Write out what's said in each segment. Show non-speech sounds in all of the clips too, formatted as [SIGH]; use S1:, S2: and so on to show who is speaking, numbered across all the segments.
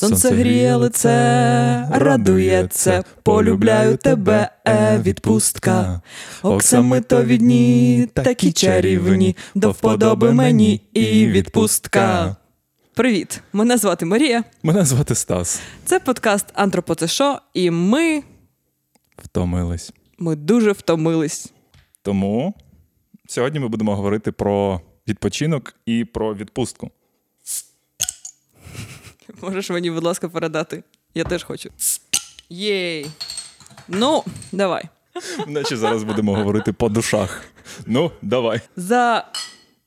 S1: Сонце гріє лице, радується, полюбляю тебе, е, відпустка. Оксамитові дні, такі чарівні, до вподоби мені і відпустка. Привіт! Мене звати Марія.
S2: Мене звати Стас.
S1: Це подкаст Антропоцешо, і ми,
S2: Втомились.
S1: ми дуже втомились.
S2: Тому сьогодні ми будемо говорити про відпочинок і про відпустку.
S1: Можеш мені, будь ласка, передати? Я теж хочу. Єй. Ну, давай.
S2: Наче зараз будемо говорити по душах. Ну, давай.
S1: За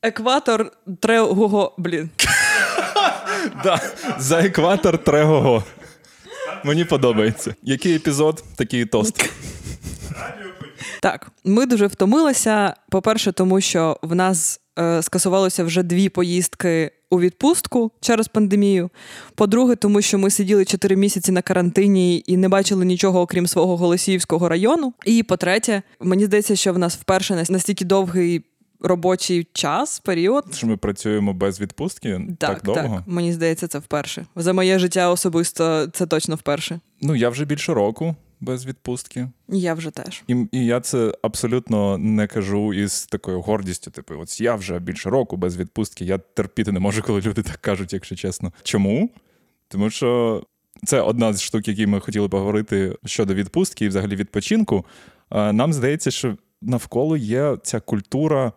S1: екватор трегого. Блін. [LAUGHS]
S2: Да, За екватор трегого. Мені подобається. Який епізод, такий і тост.
S1: Так, ми дуже втомилися. По-перше, тому що в нас е, скасувалося вже дві поїздки у відпустку через пандемію. По-друге, тому що ми сиділи 4 місяці на карантині і не бачили нічого, окрім свого Голосіївського району. І по-третє, мені здається, що в нас вперше настільки довгий. Робочий час, період.
S2: Що ми працюємо без відпустки так, так довго? Так,
S1: Мені здається, це вперше. За моє життя особисто це точно вперше.
S2: Ну, я вже більше року без відпустки.
S1: Я вже теж.
S2: І і я це абсолютно не кажу із такою гордістю. Типу, от я вже більше року без відпустки. Я терпіти не можу, коли люди так кажуть, якщо чесно. Чому? Тому що це одна з штук, які ми хотіли поговорити щодо відпустки і взагалі відпочинку. Нам здається, що навколо є ця культура.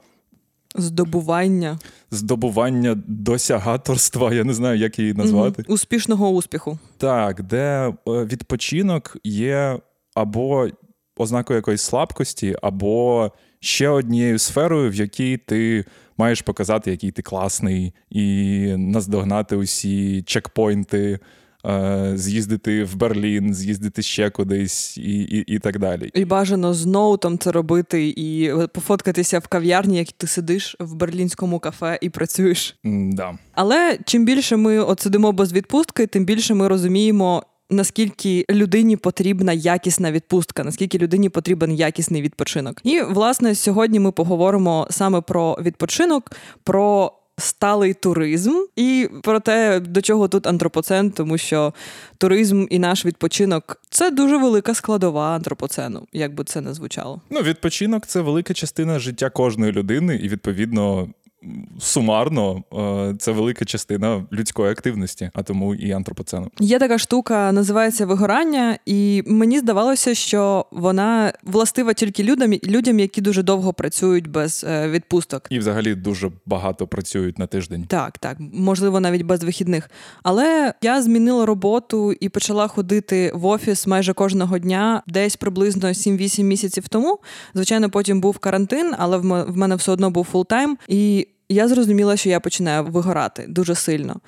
S1: Здобування.
S2: Здобування досягаторства, я не знаю, як її назвати.
S1: Угу. Успішного успіху.
S2: Так, де е, відпочинок є або ознакою якоїсь слабкості, або ще однією сферою, в якій ти маєш показати, який ти класний, і наздогнати усі чекпойнти. Е, з'їздити в Берлін, з'їздити ще кудись, і і, і так далі.
S1: І бажано з ноутом це робити, і пофоткатися в кав'ярні, як ти сидиш в берлінському кафе і працюєш.
S2: Да.
S1: Але чим більше ми от сидимо без відпустки, тим більше ми розуміємо. Наскільки людині потрібна якісна відпустка, наскільки людині потрібен якісний відпочинок, і власне сьогодні ми поговоримо саме про відпочинок, про сталий туризм і про те, до чого тут антропоцен, тому що туризм і наш відпочинок це дуже велика складова антропоцену, як би це не звучало.
S2: Ну, відпочинок це велика частина життя кожної людини, і відповідно сумарно е, це велика частина людської активності, а тому і антропоцену.
S1: Є така штука, називається вигорання, і мені здавалося, що вона властива тільки людям, людям, які дуже довго працюють без е, відпусток.
S2: І, взагалі, дуже багато працюють на тиждень.
S1: Так, так, можливо, навіть без вихідних. Але я змінила роботу і почала ходити в офіс майже кожного дня, десь приблизно 7-8 місяців тому. Звичайно, потім був карантин, але в мене все одно був full-time. І я зрозуміла, що я починаю вигорати дуже сильно.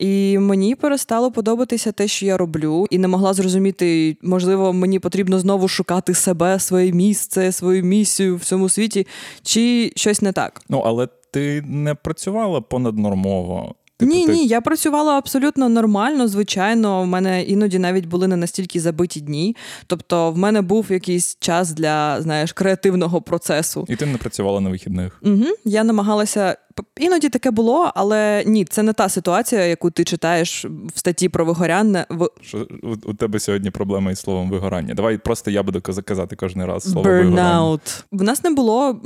S1: І мені перестало подобатися те, що я роблю, і не могла зрозуміти, можливо, мені потрібно знову шукати себе, своє місце, свою місію в цьому світі, чи щось не так.
S2: Ну але ти не працювала понаднормово.
S1: Типу, ні, ти... ні, я працювала абсолютно нормально, звичайно. в мене іноді навіть були не настільки забиті дні. Тобто, в мене був якийсь час для знаєш креативного процесу.
S2: І ти не працювала на вихідних.
S1: Угу. Я намагалася Іноді таке було, але ні, це не та ситуація, яку ти читаєш в статті про вигоряння.
S2: Що у тебе сьогодні проблема із словом вигорання? Давай просто я буду казати кожен раз слово
S1: Burnout.
S2: вигорання.
S1: В нас не було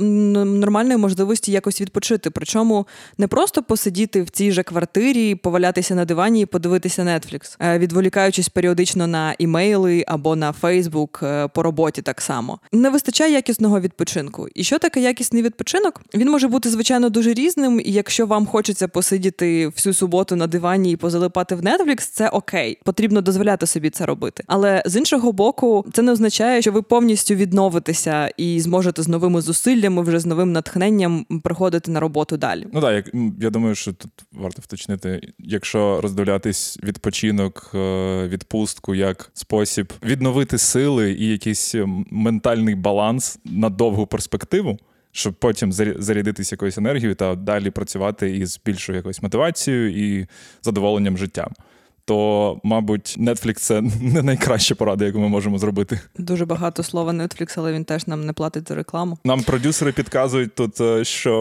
S1: нормальної можливості якось відпочити. Причому не просто посидіти в цій же квартирі, повалятися на дивані і подивитися Netflix, е, відволікаючись періодично на імейли або на Фейсбук по роботі. Так само не вистачає якісного відпочинку. І що таке якісний відпочинок? Він може бути звичайно дуже різним корисним, і якщо вам хочеться посидіти всю суботу на дивані і позалипати в Netflix, це окей. Потрібно дозволяти собі це робити. Але з іншого боку, це не означає, що ви повністю відновитеся і зможете з новими зусиллями, вже з новим натхненням приходити на роботу далі.
S2: Ну так, я думаю, що тут варто вточнити, якщо роздивлятись відпочинок, е, відпустку як спосіб відновити сили і якийсь ментальний баланс на довгу перспективу щоб потім зарядитись якоюсь енергією та далі працювати із більшою якоюсь мотивацією і задоволенням життям. То, мабуть, Netflix – це не найкраща порада, яку ми можемо зробити.
S1: Дуже багато слова Netflix, але він теж нам не платить за рекламу.
S2: Нам продюсери підказують тут, е, що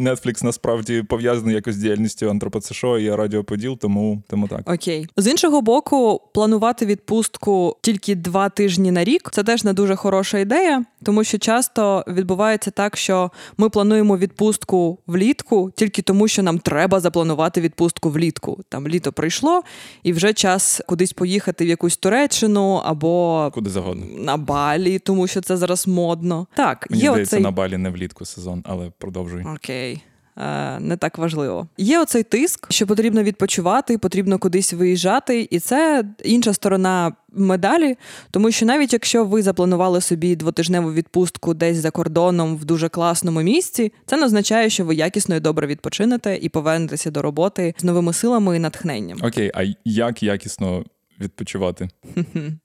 S2: Netflix насправді пов'язаний якось з діяльністю антропоцешо і радіоподіл, тому тому так.
S1: Окей. З іншого боку, планувати відпустку тільки два тижні на рік це теж не дуже хороша ідея, тому що часто відбувається так, що ми плануємо відпустку влітку тільки тому, що нам треба запланувати відпустку влітку. Там літо прийшло, і вже час кудись поїхати в якусь Туреччину або
S2: куди загодно
S1: на Балі, тому що це зараз модно. Так,
S2: Мені
S1: є
S2: здається,
S1: оцей...
S2: на Балі не влітку сезон, але продовжуй.
S1: Окей. Е, не так важливо. Є оцей тиск, що потрібно відпочивати, потрібно кудись виїжджати, і це інша сторона медалі. Тому що навіть якщо ви запланували собі двотижневу відпустку десь за кордоном в дуже класному місці, це не означає, що ви якісно і добре відпочинете і повернетеся до роботи з новими силами і натхненням.
S2: Окей, а як якісно відпочивати?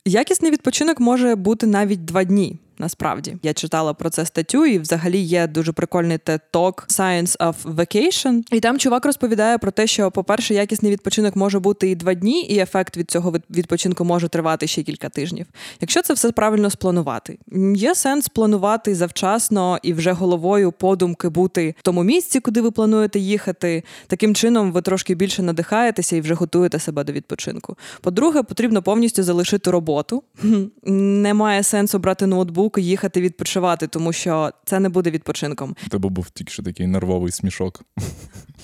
S1: Якісний відпочинок може бути навіть два дні. Насправді я читала про це статтю, і взагалі є дуже прикольний TED Talk Science of Vacation. І там чувак розповідає про те, що, по-перше, якісний відпочинок може бути і два дні, і ефект від цього відпочинку може тривати ще кілька тижнів. Якщо це все правильно спланувати, є сенс планувати завчасно і вже головою подумки бути в тому місці, куди ви плануєте їхати. Таким чином, ви трошки більше надихаєтеся і вже готуєте себе до відпочинку. По-друге, потрібно повністю залишити роботу. Немає сенсу брати ноутбук ноутбук їхати відпочивати, тому що це не буде відпочинком.
S2: У тебе був тільки що такий нервовий смішок.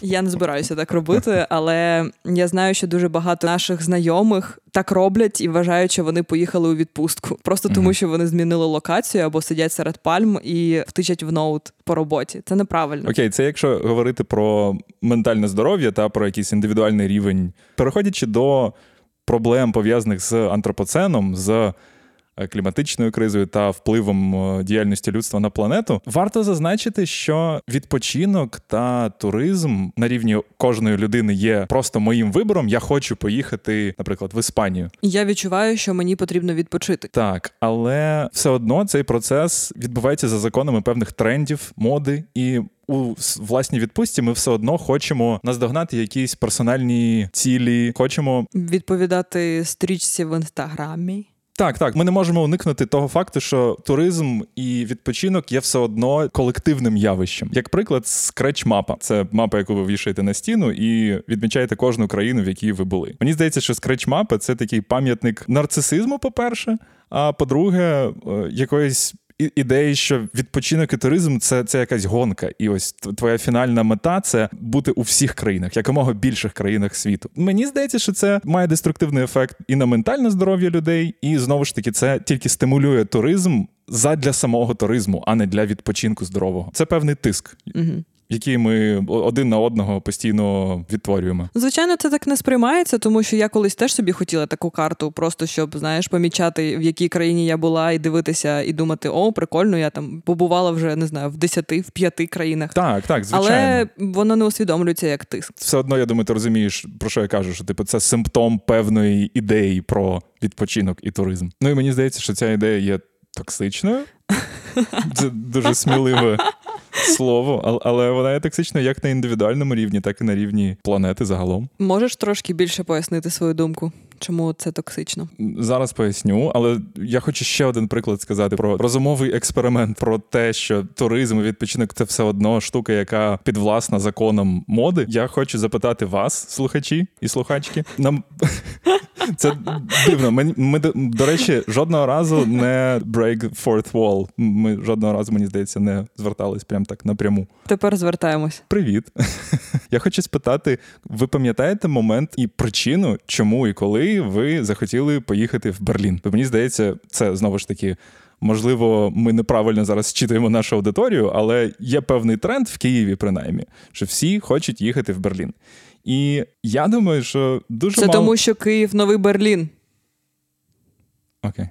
S1: Я не збираюся так робити, але я знаю, що дуже багато наших знайомих так роблять і вважають, що вони поїхали у відпустку, просто тому, що вони змінили локацію або сидять серед пальм і втичать в ноут по роботі. Це неправильно.
S2: Окей, це якщо говорити про ментальне здоров'я та про якийсь індивідуальний рівень, переходячи до проблем пов'язаних з антропоценом, з кліматичною кризою та впливом е, діяльності людства на планету, варто зазначити, що відпочинок та туризм на рівні кожної людини є просто моїм вибором. Я хочу поїхати, наприклад, в Іспанію.
S1: Я відчуваю, що мені потрібно відпочити.
S2: Так, але все одно цей процес відбувається за законами певних трендів, моди і. У власній відпустці ми все одно хочемо наздогнати якісь персональні цілі. Хочемо
S1: відповідати стрічці в інстаграмі.
S2: Так, так, ми не можемо уникнути того факту, що туризм і відпочинок є все одно колективним явищем. Як приклад, скреч-мапа. Це мапа, яку ви вішаєте на стіну, і відмічаєте кожну країну, в якій ви були. Мені здається, що скреч-мапа це такий пам'ятник нарцисизму, по-перше. А по-друге, е, якоїсь ідеї, що відпочинок і туризм це це якась гонка, і ось твоя фінальна мета це бути у всіх країнах, якомога більших країнах світу. Мені здається, що це має деструктивний ефект і на ментальне здоров'я людей, і знову ж таки це тільки стимулює туризм задля самого туризму, а не для відпочинку здорового. Це певний тиск. Угу які ми один на одного постійно відтворюємо.
S1: Звичайно, це так не сприймається, тому що я колись теж собі хотіла таку карту, просто щоб знаєш, помічати в якій країні я була, і дивитися, і думати, о, прикольно, я там побувала вже не знаю в десяти, в п'яти країнах.
S2: Так, так, звичайно.
S1: Але воно не усвідомлюється як тиск.
S2: Все одно я думаю, ти розумієш, про що я кажу, що типу це симптом певної ідеї про відпочинок і туризм. Ну і мені здається, що ця ідея є токсичною. Це дуже сміливе слово, але вона є токсичною як на індивідуальному рівні, так і на рівні планети загалом.
S1: Можеш трошки більше пояснити свою думку? Чому це токсично?
S2: Зараз поясню, але я хочу ще один приклад сказати про розумовий експеримент, про те, що туризм і відпочинок це все одно штука, яка підвласна законам моди. Я хочу запитати вас, слухачі і слухачки. Нам [LAUGHS] це дивно. Ми, ми до речі, жодного разу не break fourth wall. Ми жодного разу, мені здається, не звертались прям так напряму.
S1: Тепер звертаємось.
S2: Привіт. [LAUGHS] Я хочу спитати: ви пам'ятаєте момент і причину, чому і коли ви захотіли поїхати в Берлін? Бо мені здається, це знову ж таки. Можливо, ми неправильно зараз читаємо нашу аудиторію, але є певний тренд в Києві, принаймні, що всі хочуть їхати в Берлін. І я думаю, що дуже
S1: це
S2: мало...
S1: тому, що Київ новий Берлін.
S2: Окей.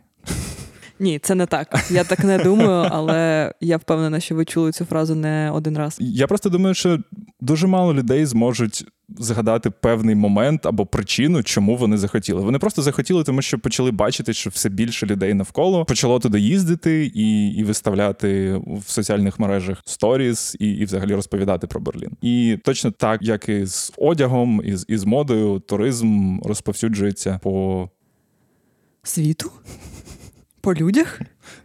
S1: Ні, це не так. Я так не думаю, але я впевнена, що ви чули цю фразу не один раз.
S2: Я просто думаю, що дуже мало людей зможуть згадати певний момент або причину, чому вони захотіли. Вони просто захотіли, тому що почали бачити, що все більше людей навколо почало туди їздити і і виставляти в соціальних мережах сторіс, і і взагалі розповідати про Берлін. І точно так, як і з одягом, і з, і з модою, туризм розповсюджується по
S1: світу. По людях?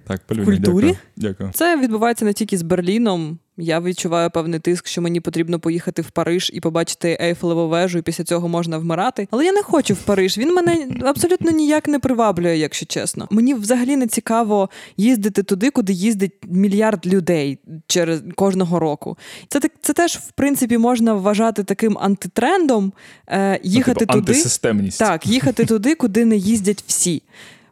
S2: Так, по людях.
S1: Культурі?
S2: Дякую. Дякую.
S1: Це відбувається не тільки з Берліном. Я відчуваю певний тиск, що мені потрібно поїхати в Париж і побачити Ейфелеву вежу, і після цього можна вмирати. Але я не хочу в Париж. Він мене абсолютно ніяк не приваблює, якщо чесно. Мені взагалі не цікаво їздити туди, куди їздить мільярд людей через кожного року. Це так, це теж в принципі можна вважати таким антитрендом. Е, їхати
S2: ну, типу,
S1: туди
S2: антисистемність.
S1: Так, їхати туди, куди не їздять всі.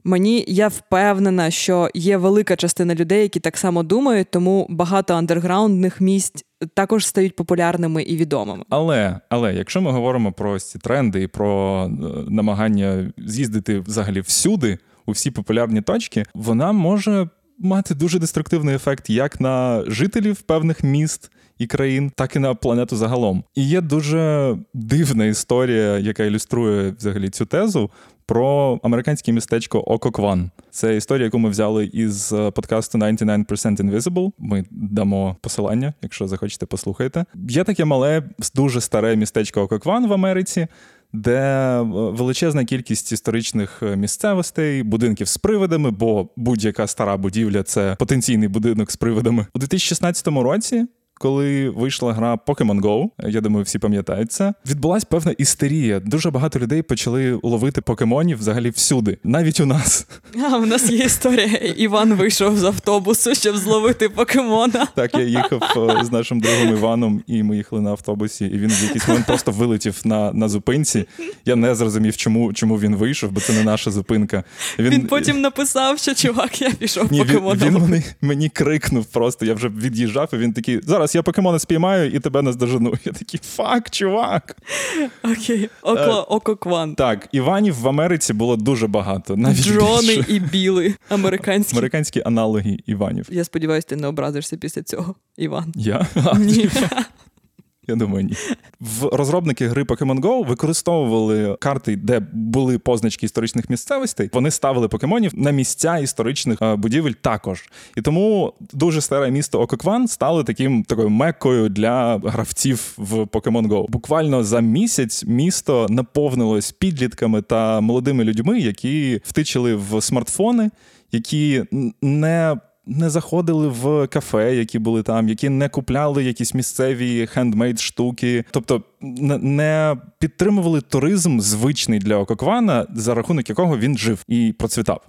S1: Мені я впевнена, що є велика частина людей, які так само думають, тому багато андерграундних місць також стають популярними і відомими.
S2: Але але якщо ми говоримо про ці тренди і про е, намагання з'їздити взагалі всюди, у всі популярні точки, вона може мати дуже деструктивний ефект як на жителів певних міст. І країн, так і на планету загалом. І є дуже дивна історія, яка ілюструє взагалі цю тезу про американське містечко Ококван. Це історія, яку ми взяли із е, подкасту 99% Invisible. Ми дамо посилання, якщо захочете, послухайте. Є таке мале, дуже старе містечко Ококван в Америці. Де е, величезна кількість історичних е, місцевостей, будинків з привидами, бо будь-яка стара будівля це потенційний будинок з привидами у 2016 році коли вийшла гра Pokemon Go, я думаю, всі пам'ятають це. Відбулась певна істерія. Дуже багато людей почали ловити покемонів взагалі всюди, навіть у нас.
S1: А у нас є історія. Іван вийшов з автобусу, щоб зловити покемона.
S2: Так, я їхав е, з нашим другом Іваном, і ми їхали на автобусі, і він в якийсь момент просто вилетів на на зупинці. Я не зрозумів, чому чому він вийшов, бо це не наша зупинка.
S1: Він він потім написав, що чувак, я пішов Ні, покемоном.
S2: Він, він мені, мені крикнув просто. Я вже від'їжджав, і він такий зараз я покемона спіймаю і тебе наздожену. [LAUGHS] Я такий фак, чувак.
S1: Окей, Око, е, око квант.
S2: Так, Іванів в Америці було дуже багато. Навіть
S1: Джони більше. і біли. [LAUGHS] Американські
S2: Американські аналоги Іванів.
S1: Я сподіваюся, ти не образишся після цього, Іван.
S2: Я?
S1: Ні. [LAUGHS]
S2: Я думаю, ні. В розробники гри Pokemon Go використовували карти, де були позначки історичних місцевостей. Вони ставили покемонів на місця історичних е, будівель також. І тому дуже старе місто Ококван стало таким такою меккою для гравців в Pokemon Go. Буквально за місяць місто наповнилось підлітками та молодими людьми, які втичили в смартфони, які не не заходили в кафе, які були там, які не купляли якісь місцеві хендмейд штуки, тобто не підтримували туризм звичний для Ококвана, за рахунок якого він жив і процвітав.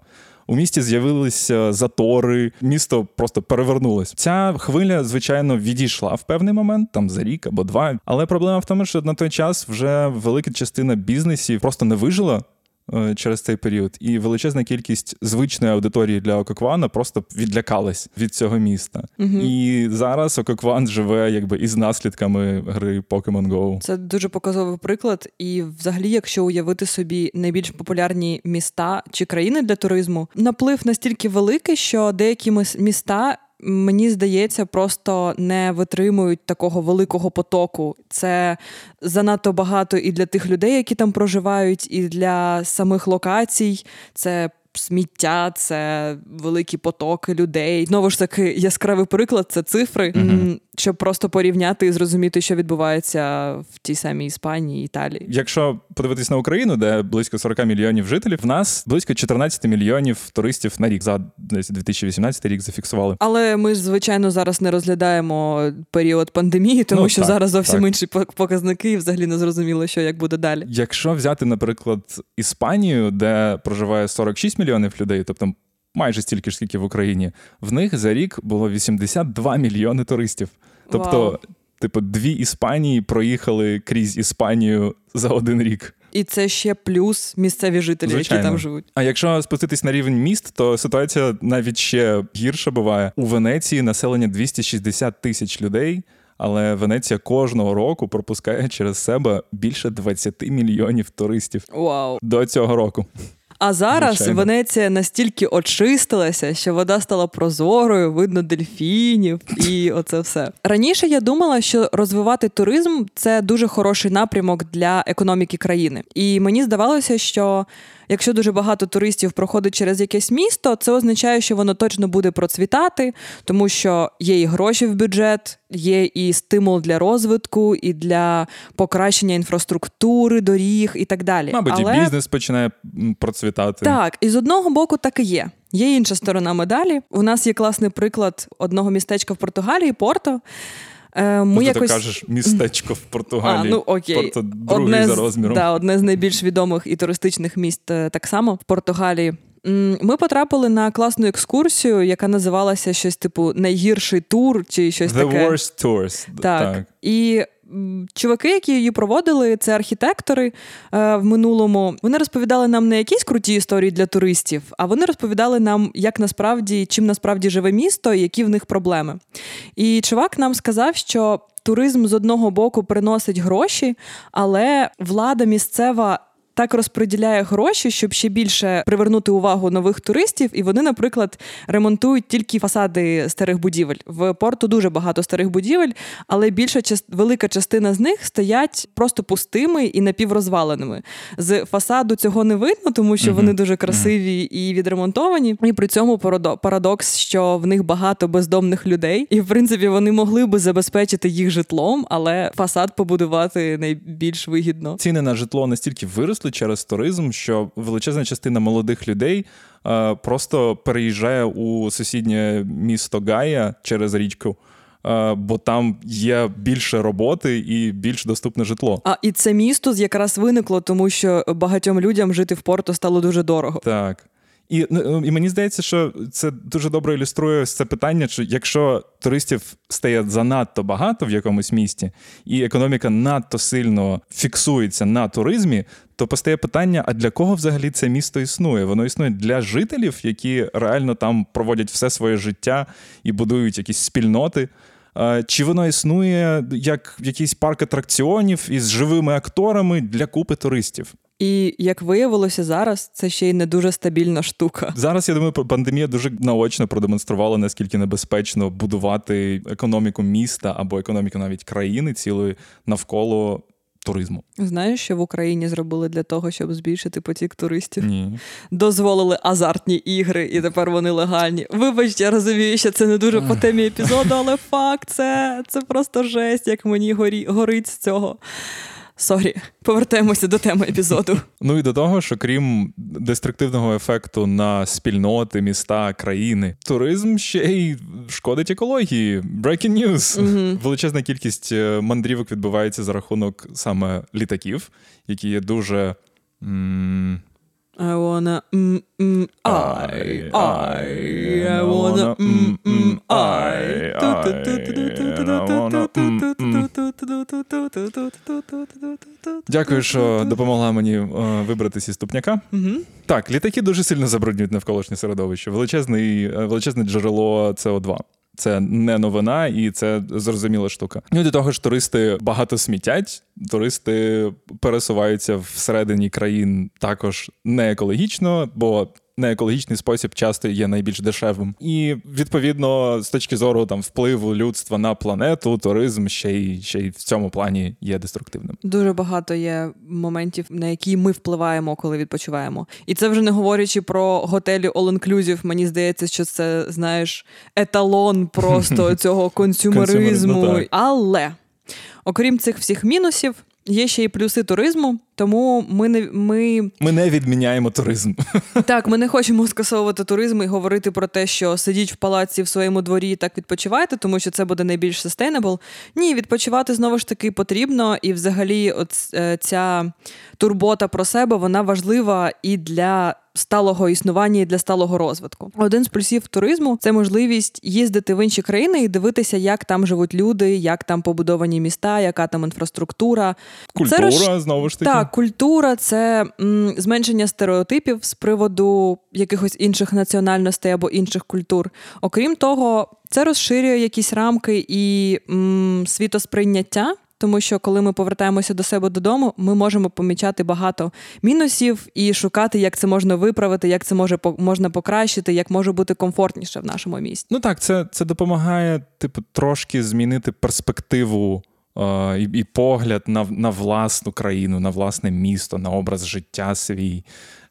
S2: У місті з'явилися затори, місто просто перевернулось. Ця хвиля, звичайно, відійшла в певний момент, там за рік або два. Але проблема в тому, що на той час вже велика частина бізнесів просто не вижила через цей період, і величезна кількість звичної аудиторії для Ококвана просто відлякалась від цього міста. Угу. І зараз Ококван живе якби із наслідками гри Pokemon Go.
S1: Це дуже показовий приклад. І, взагалі, якщо уявити собі найбільш популярні міста чи країни для туризму, наплив настільки великий, що деякі міста мені здається, просто не витримують такого великого потоку. Це занадто багато і для тих людей, які там проживають, і для самих локацій. Це сміття, це великі потоки людей. Знову ж таки, яскравий приклад це цифри, mm щоб просто порівняти і зрозуміти, що відбувається в тій самій Іспанії, Італії.
S2: Якщо подивитись на Україну, де близько 40 мільйонів жителів, в нас близько 14 мільйонів туристів на рік за десь 2018 рік зафіксували.
S1: Але ми звичайно зараз не розглядаємо період пандемії, тому ну, що так, зараз зовсім так. інші показники, і взагалі не зрозуміло, що як буде далі.
S2: Якщо взяти, наприклад, Іспанію, де проживає 46 мільйонів людей, тобто майже стільки ж, скільки в Україні, в них за рік було 82 мільйони туристів. Тобто, Вау. типу, дві Іспанії проїхали крізь Іспанію за один рік.
S1: І це ще плюс місцеві жителі, Звичайно. які там живуть.
S2: А якщо спуститись на рівень міст, то ситуація навіть ще гірша буває. У Венеції населення 260 тисяч людей, але Венеція кожного року пропускає через себе більше 20 мільйонів туристів
S1: Вау.
S2: до цього року.
S1: А зараз
S2: Звичайно.
S1: Венеція настільки очистилася, що вода стала прозорою, видно дельфінів і [LAUGHS] оце все. Раніше я думала, що розвивати туризм це дуже хороший напрямок для економіки країни. І мені здавалося, що якщо дуже багато туристів проходить через якесь місто, це означає, що воно точно буде процвітати, тому що є і гроші в бюджет, є і стимул для розвитку, і для покращення інфраструктури, доріг і так далі.
S2: Мабуть,
S1: Але...
S2: і бізнес починає процвітати.
S1: Так, і з одного боку так і є. Є інша сторона медалі. У нас є класний приклад одного містечка в Португалії, Порто. Е, Ми
S2: Ну, ти
S1: якось...
S2: кажеш містечко в Португалії.
S1: А, ну окей.
S2: Порто другий
S1: одне
S2: за
S1: з-
S2: розміром.
S1: Да, одне з найбільш відомих і туристичних міст е, так само в Португалії. Ми потрапили на класну екскурсію, яка називалася щось типу найгірший тур чи щось
S2: The
S1: таке.
S2: worst tours.
S1: Так. І чуваки, які її проводили, це архітектори е, в минулому. Вони розповідали нам не якісь круті історії для туристів, а вони розповідали нам, як насправді, чим насправді живе місто і які в них проблеми. І чувак нам сказав, що туризм з одного боку приносить гроші, але влада місцева. Так розподіляє гроші, щоб ще більше привернути увагу нових туристів, і вони, наприклад, ремонтують тільки фасади старих будівель. В порту дуже багато старих будівель, але більша част... велика частина з них стоять просто пустими і напіврозваленими. З фасаду цього не видно, тому що вони дуже красиві і відремонтовані. І при цьому парадо- парадокс, що в них багато бездомних людей, і в принципі вони могли би забезпечити їх житлом, але фасад побудувати найбільш вигідно.
S2: Ціни на житло настільки виросли через туризм, що величезна частина молодих людей е, просто переїжджає у сусіднє місто Гая через річку, е, бо там є більше роботи і більш доступне житло.
S1: А і це місто якраз виникло, тому що багатьом людям жити в Порто стало дуже дорого.
S2: Так. І, ну, і мені здається, що це дуже добре ілюструє це питання, що якщо туристів стає занадто багато в якомусь місті, і економіка надто сильно фіксується на туризмі, то постає питання: а для кого взагалі це місто існує? Воно існує для жителів, які реально там проводять все своє життя і будують якісь спільноти. А, Чи воно існує як якийсь парк атракціонів із живими акторами для купи туристів?
S1: І як виявилося зараз, це ще й не дуже стабільна штука.
S2: Зараз я думаю, пандемія дуже наочно продемонструвала, наскільки небезпечно будувати економіку міста або економіку навіть країни цілої навколо туризму.
S1: Знаєш, що в Україні зробили для того, щоб збільшити потік туристів?
S2: Ні.
S1: Дозволили азартні ігри, і тепер вони легальні. Вибачте, я розумію, що це не дуже по темі епізоду, але факт, це, це просто жесть, як мені горі, горить з цього. Sorry, повертаємося до теми епізоду.
S2: Ну і до того, що крім деструктивного ефекту на спільноти, міста, країни, туризм ще й шкодить екології. Breaking news. Величезна кількість е, мандрівок відбувається за рахунок саме літаків, які є дуже. м,
S1: I wanna mm, mm, I, I, I wanna mm, mm, I.
S2: Дякую, що допомогла мені е, вибратися із ступняка. Так, літаки дуже сильно забруднюють навколишнє середовище. Величезний, е, величезне джерело СО2. Це не новина, і це зрозуміла штука. Ну до того ж, туристи багато смітять. Туристи пересуваються всередині країн також не екологічно, бо неекологічний спосіб часто є найбільш дешевим. І відповідно, з точки зору там впливу людства на планету, туризм ще й ще й в цьому плані є деструктивним.
S1: Дуже багато є моментів, на які ми впливаємо, коли відпочиваємо. І це вже не говорячи про готелі all-inclusive. Мені здається, що це знаєш еталон просто [LAUGHS] цього консюмеризму.
S2: Консюмеризму.
S1: Але окрім цих всіх мінусів, є ще й плюси туризму. Тому ми не ми
S2: Ми не відміняємо туризм. [LAUGHS]
S1: так, ми не хочемо скасовувати туризм і говорити про те, що сидіть в палаці в своєму дворі і так відпочивайте, тому що це буде найбільш sustainable. Ні, відпочивати знову ж таки потрібно, і взагалі, от е, ця турбота про себе вона важлива і для. Сталого існування і для сталого розвитку. Один з плюсів туризму це можливість їздити в інші країни і дивитися, як там живуть люди, як там побудовані міста, яка там інфраструктура.
S2: Культура,
S1: Це
S2: знову ж таки.
S1: Так, культура це м, зменшення стереотипів з приводу якихось інших національностей або інших культур. Окрім того, це розширює якісь рамки і м, світосприйняття. тому що коли ми повертаємося до себе додому, ми можемо помічати багато мінусів і шукати, як це можна виправити, як це може можна покращити, як може бути комфортніше в нашому місті.
S2: Ну так, це це допомагає, типу, трошки змінити перспективу і і погляд на на власну країну, на власне місто, на образ життя свій.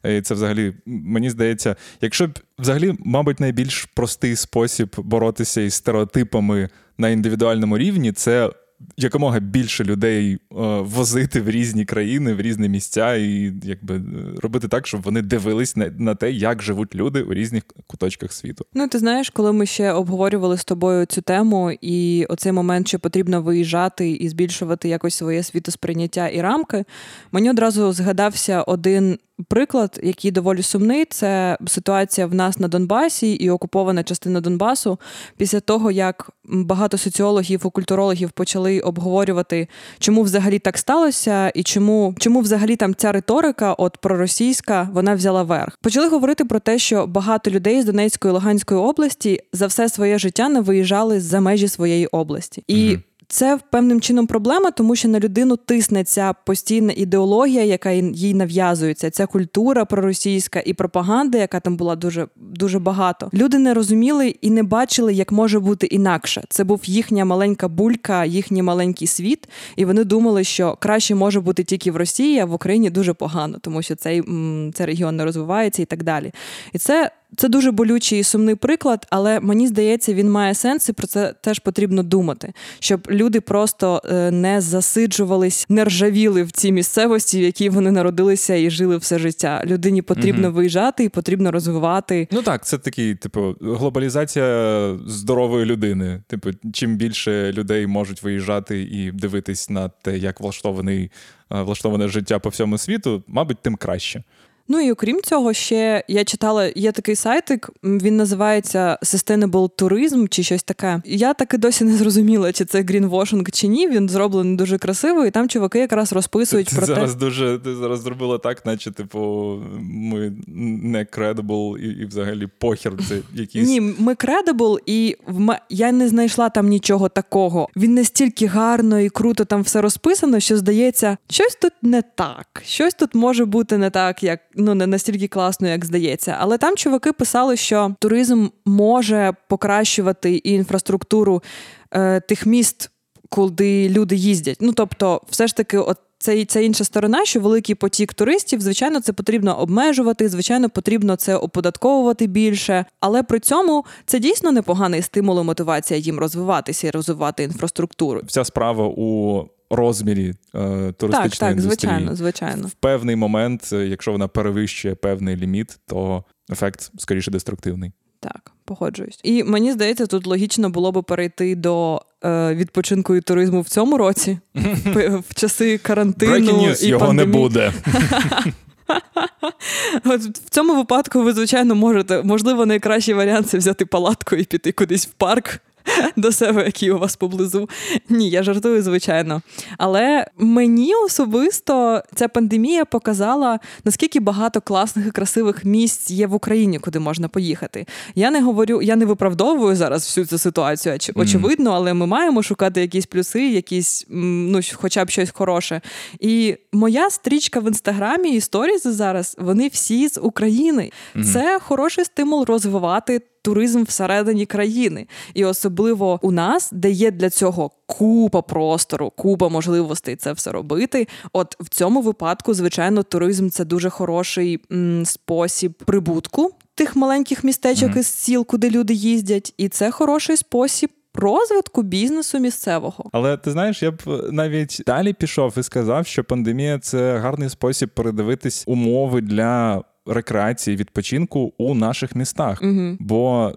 S2: І Це взагалі, мені здається, якщо б взагалі, мабуть, найбільш простий спосіб боротися із стереотипами на індивідуальному рівні, це якомога більше людей е, возити в різні країни, в різні місця, і якби робити так, щоб вони дивились на, на те, як живуть люди у різних куточках світу.
S1: Ну ти знаєш, коли ми ще обговорювали з тобою цю тему, і оцей момент, що потрібно виїжджати і збільшувати якось своє світосприйняття і рамки, мені одразу згадався один Приклад, який доволі сумний, це ситуація в нас на Донбасі і окупована частина Донбасу. Після того, як багато соціологів і культурологів почали обговорювати, чому взагалі так сталося, і чому чому взагалі там ця риторика, от проросійська, вона взяла верх. Почали говорити про те, що багато людей з Донецької і Луганської області за все своє життя не виїжджали за межі своєї області. І це певним чином проблема, тому що на людину тисне ця постійна ідеологія, яка їй нав'язується, ця культура проросійська і пропаганда, яка там була дуже дуже багато. Люди не розуміли і не бачили, як може бути інакше. Це був їхня маленька булька, їхній маленький світ, і вони думали, що краще може бути тільки в Росії, а в Україні дуже погано, тому що цей, цей регіон не розвивається і так далі. І це це дуже болючий і сумний приклад, але мені здається, він має сенс, і про це теж потрібно думати, щоб люди просто е, не засиджувались, не ржавіли в цій місцевості, в якій вони народилися і жили все життя. Людині потрібно угу. виїжджати і потрібно розвивати.
S2: Ну так, це такий, типу, глобалізація здорової людини. Типу, чим більше людей можуть виїжджати і дивитись на те, як влаштований е, влаштоване життя по всьому світу, мабуть, тим краще.
S1: Ну і окрім цього, ще я читала, є такий сайтик, він називається Sustainable Tourism чи щось таке. Я таки досі не зрозуміла, чи це грінвошинг чи ні. Він зроблений дуже красиво, і там чуваки якраз розписують
S2: ти,
S1: про
S2: ти
S1: те.
S2: зараз дуже ти зараз зробила так, наче типу ми не кредибл і, і взагалі похер. Це [LAUGHS] якісь
S1: ні, ми кредибл, і в я не знайшла там нічого такого. Він настільки гарно і круто там все розписано, що здається, щось тут не так, щось тут може бути не так, як ну не настільки класно, як здається. Але там чуваки писали, що туризм може покращувати і інфраструктуру е, тих міст, куди люди їздять. Ну тобто, все ж таки, от. Це це інша сторона, що великий потік туристів, звичайно, це потрібно обмежувати, звичайно, потрібно це оподатковувати більше. Але при цьому це дійсно непоганий стимул і мотивація їм розвиватися і розвивати інфраструктуру.
S2: Вся справа у розмірі е, туристичної так, так, індустрії.
S1: звичайно, звичайно.
S2: В певний момент, е, якщо вона перевищує певний ліміт, то ефект скоріше деструктивний.
S1: Так, погоджуюсь. І мені здається, тут логічно було би перейти до е, відпочинку і туризму в цьому році, [LAUGHS] в часи карантину.
S2: News,
S1: і
S2: його
S1: пандемії.
S2: не буде. [LAUGHS]
S1: От В цьому випадку ви, звичайно, можете, можливо, найкращий варіант це взяти палатку і піти кудись в парк, [LAUGHS] до себе, які у вас поблизу. Ні, я жартую, звичайно. Але мені особисто ця пандемія показала, наскільки багато класних і красивих місць є в Україні, куди можна поїхати. Я не говорю, я не виправдовую зараз всю цю ситуацію, очевидно, але ми маємо шукати якісь плюси, якісь, ну, хоча б щось хороше. І моя стрічка в інстаграмі і сторізи зараз, вони всі з України. Це хороший стимул розвивати туризм всередині країни, і особливо у нас, де є для цього купа простору, купа можливостей це все робити. От в цьому випадку, звичайно, туризм це дуже хороший м, спосіб прибутку тих маленьких містечок mm-hmm. із сіл, куди люди їздять, і це хороший спосіб. Розвитку бізнесу місцевого,
S2: але ти знаєш, я б навіть далі пішов і сказав, що пандемія це гарний спосіб передивитись умови для рекреації, відпочинку у наших містах.
S1: Угу.
S2: Бо,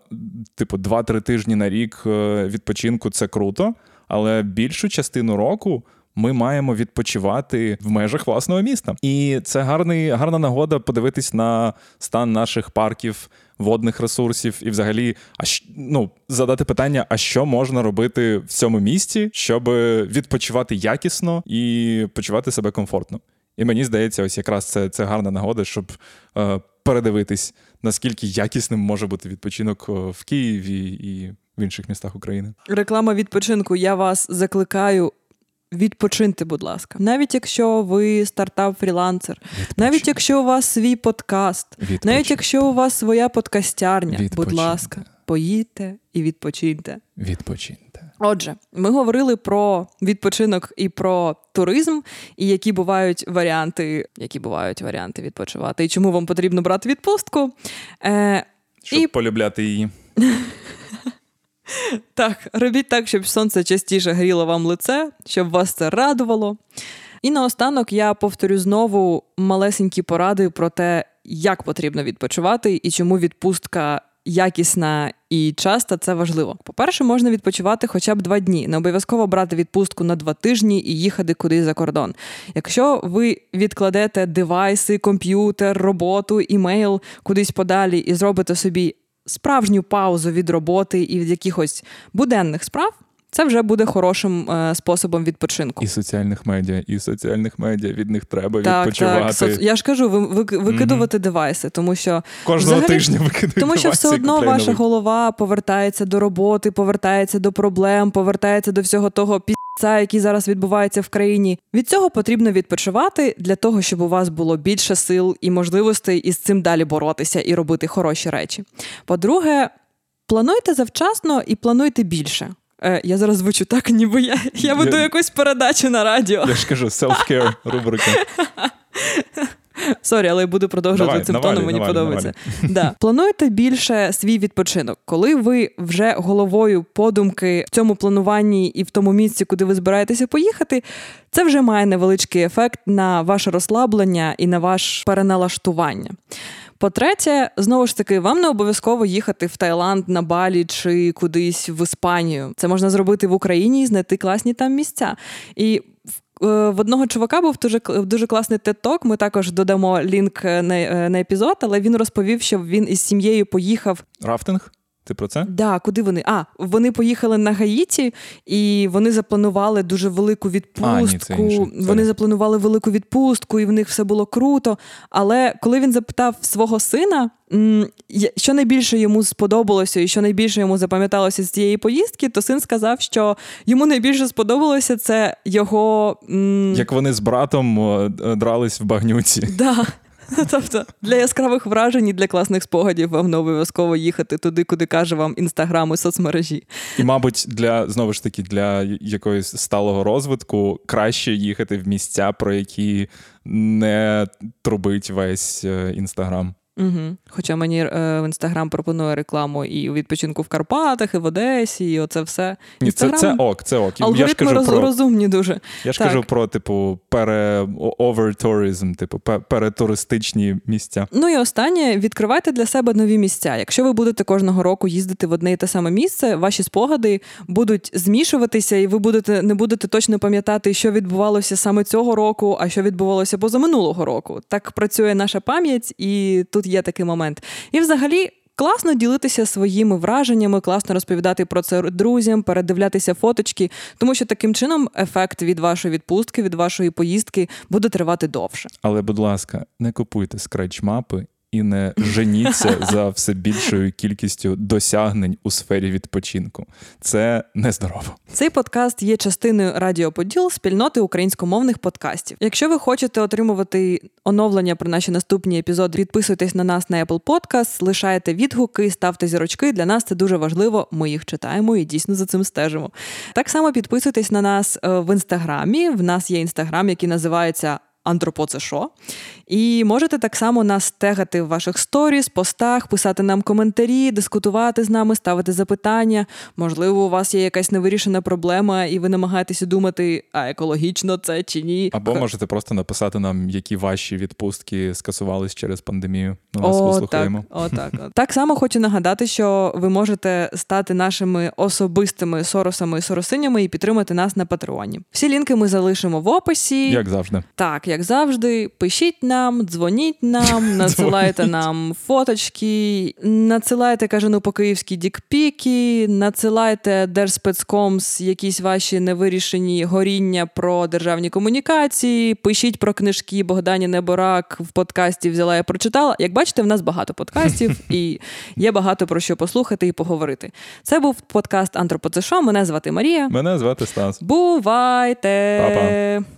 S2: типу, 2-3 тижні на рік е, відпочинку це круто, але більшу частину року. Ми маємо відпочивати в межах власного міста, і це гарний, гарна нагода подивитись на стан наших парків, водних ресурсів, і, взагалі, а ну, задати питання: а що можна робити в цьому місті, щоб відпочивати якісно і почувати себе комфортно. І мені здається, ось якраз це це гарна нагода, щоб е, передивитись, наскільки якісним може бути відпочинок е, в Києві і в інших містах України.
S1: Реклама відпочинку. Я вас закликаю Відпочиньте, будь ласка, навіть якщо ви стартап-фрілансер, навіть якщо у вас свій подкаст,
S2: Відпочиньте.
S1: навіть якщо у вас своя подкастярня, будь ласка, поїдьте і відпочиньте.
S2: Відпочиньте.
S1: Отже, ми говорили про відпочинок і про туризм, і які бувають варіанти, які бувають варіанти відпочивати, і чому вам потрібно брати відпустку. Е,
S2: Щоб
S1: І-
S2: полюбляти її. [LAUGHS]
S1: Так, робіть так, щоб сонце частіше гріло вам лице, щоб вас це радувало. І наостанок я повторю знову малесенькі поради про те, як потрібно відпочивати і чому відпустка якісна і часто це важливо. По-перше, можна відпочивати хоча б два дні. Не обов'язково брати відпустку на два тижні і їхати кудись за кордон. Якщо ви відкладете девайси, комп'ютер, роботу, імейл кудись подалі і зробите собі справжню паузу від роботи і від якихось буденних справ, це вже буде хорошим е, способом відпочинку.
S2: І соціальних медіа, і соціальних медіа від них треба
S1: так,
S2: відпочивати.
S1: так. Соц- Я ж кажу, ви, ви, викидувати девайси, тому що
S2: Кожного
S1: взагалі-
S2: тижня викидають
S1: тому що все одно ваша
S2: новий.
S1: голова повертається до роботи, повертається до проблем, повертається до всього того піца, який зараз відбувається в країні. Від цього потрібно відпочивати для того, щоб у вас було більше сил і можливостей із цим далі боротися і робити хороші речі. По-друге, плануйте завчасно і плануйте більше. Е, я зараз звучу так, ніби я, я веду
S2: Я-
S1: якусь передачу на радіо.
S2: Я ж кажу, self-care [LAUGHS] рубрика.
S1: Sorry, але я буду продовжувати
S2: Давай,
S1: цим
S2: навалюй,
S1: тоном, мені
S2: навалюй,
S1: подобається. Да. Плануйте більше свій відпочинок. Коли ви вже головою подумки в цьому плануванні і в тому місці, куди ви збираєтеся поїхати, це вже має невеличкий ефект на ваше розслаблення і на ваше переналаштування. По-третє, знову ж таки, вам не обов'язково їхати в Таїланд, на Балі чи кудись в Іспанію. Це можна зробити в Україні і знайти класні там місця. І в- е, одного чувака був дуже дуже класний TED-Talk, Ми також додамо лінк е, на, е, на епізод, але він розповів, що він із сім'єю поїхав.
S2: Рафтинг? Ти про це?
S1: Да, куди вони? А, вони поїхали на Гаїті, і вони запланували дуже велику відпустку.
S2: А, ні.
S1: Вони запланували велику відпустку, і в них все було круто. Але коли він запитав свого сина, що найбільше йому сподобалося, і що найбільше йому запам'яталося з цієї поїздки, то син сказав, що йому найбільше сподобалося це його.
S2: Як вони з братом дрались в багнюці.
S1: Да. Тобто для яскравих вражень і для класних спогадів вам не обов'язково їхати туди, куди каже вам інстаграм і соцмережі.
S2: І, мабуть, для знову ж таки для якоїсь сталого розвитку краще їхати в місця, про які не трубить весь е, інстаграм.
S1: Угу. Хоча мені е, в інстаграм пропонує рекламу і у відпочинку в Карпатах, і в Одесі, і оце все.
S2: Ні, це, це ок, це ок.
S1: Алгоритми
S2: Я ж кажу
S1: роз,
S2: про
S1: розумні дуже.
S2: я ж
S1: так.
S2: кажу про типу пере овертуризм, типу перетуристичні місця.
S1: Ну і останнє відкривайте для себе нові місця. Якщо ви будете кожного року їздити в одне і те саме місце, ваші спогади будуть змішуватися, і ви будете не будете точно пам'ятати, що відбувалося саме цього року, а що відбувалося позаминулого року. Так працює наша пам'ять, і тут є такий момент. І взагалі. Класно ділитися своїми враженнями, класно розповідати про це друзям, передивлятися фоточки, тому що таким чином ефект від вашої відпустки, від вашої поїздки буде тривати довше.
S2: Але, будь ласка, не купуйте скретч-мапи і не женіться [LAUGHS] за все більшою кількістю досягнень у сфері відпочинку. Це нездорово.
S1: Цей подкаст є частиною Радіо Поділ спільноти українськомовних подкастів. Якщо ви хочете отримувати оновлення про наші наступні епізоди, підписуйтесь на нас на Apple Podcast, лишайте відгуки, ставте зірочки. Для нас це дуже важливо. Ми їх читаємо і дійсно за цим стежимо. Так само підписуйтесь на нас е, в інстаграмі. В нас є інстаграм, який називається. Антропо це що? І можете так само нас тегати в ваших сторіс, постах, писати нам коментарі, дискутувати з нами, ставити запитання. Можливо, у вас є якась невирішена проблема, і ви намагаєтеся думати, а екологічно це чи ні.
S2: Або можете просто написати нам, які ваші відпустки скасувались через пандемію. Ми вас
S1: О, так, о, так. так само хочу нагадати, що ви можете стати нашими особистими соросами і соросинями і підтримати нас на Патреоні. Всі лінки ми залишимо в описі.
S2: Як завжди.
S1: Так, як як завжди, пишіть нам, дзвоніть нам, [LAUGHS] надсилайте нам фоточки, надсилайте кажану по київській дікпіки, надсилайте Держспецкомс якісь ваші невирішені горіння про державні комунікації. Пишіть про книжки Богдані Неборак в подкасті взяла я прочитала. Як бачите, в нас багато подкастів [LAUGHS] і є багато про що послухати і поговорити. Це був подкаст Антропоцешо. Мене звати Марія.
S2: Мене звати Стас.
S1: Бувайте!
S2: Па-па.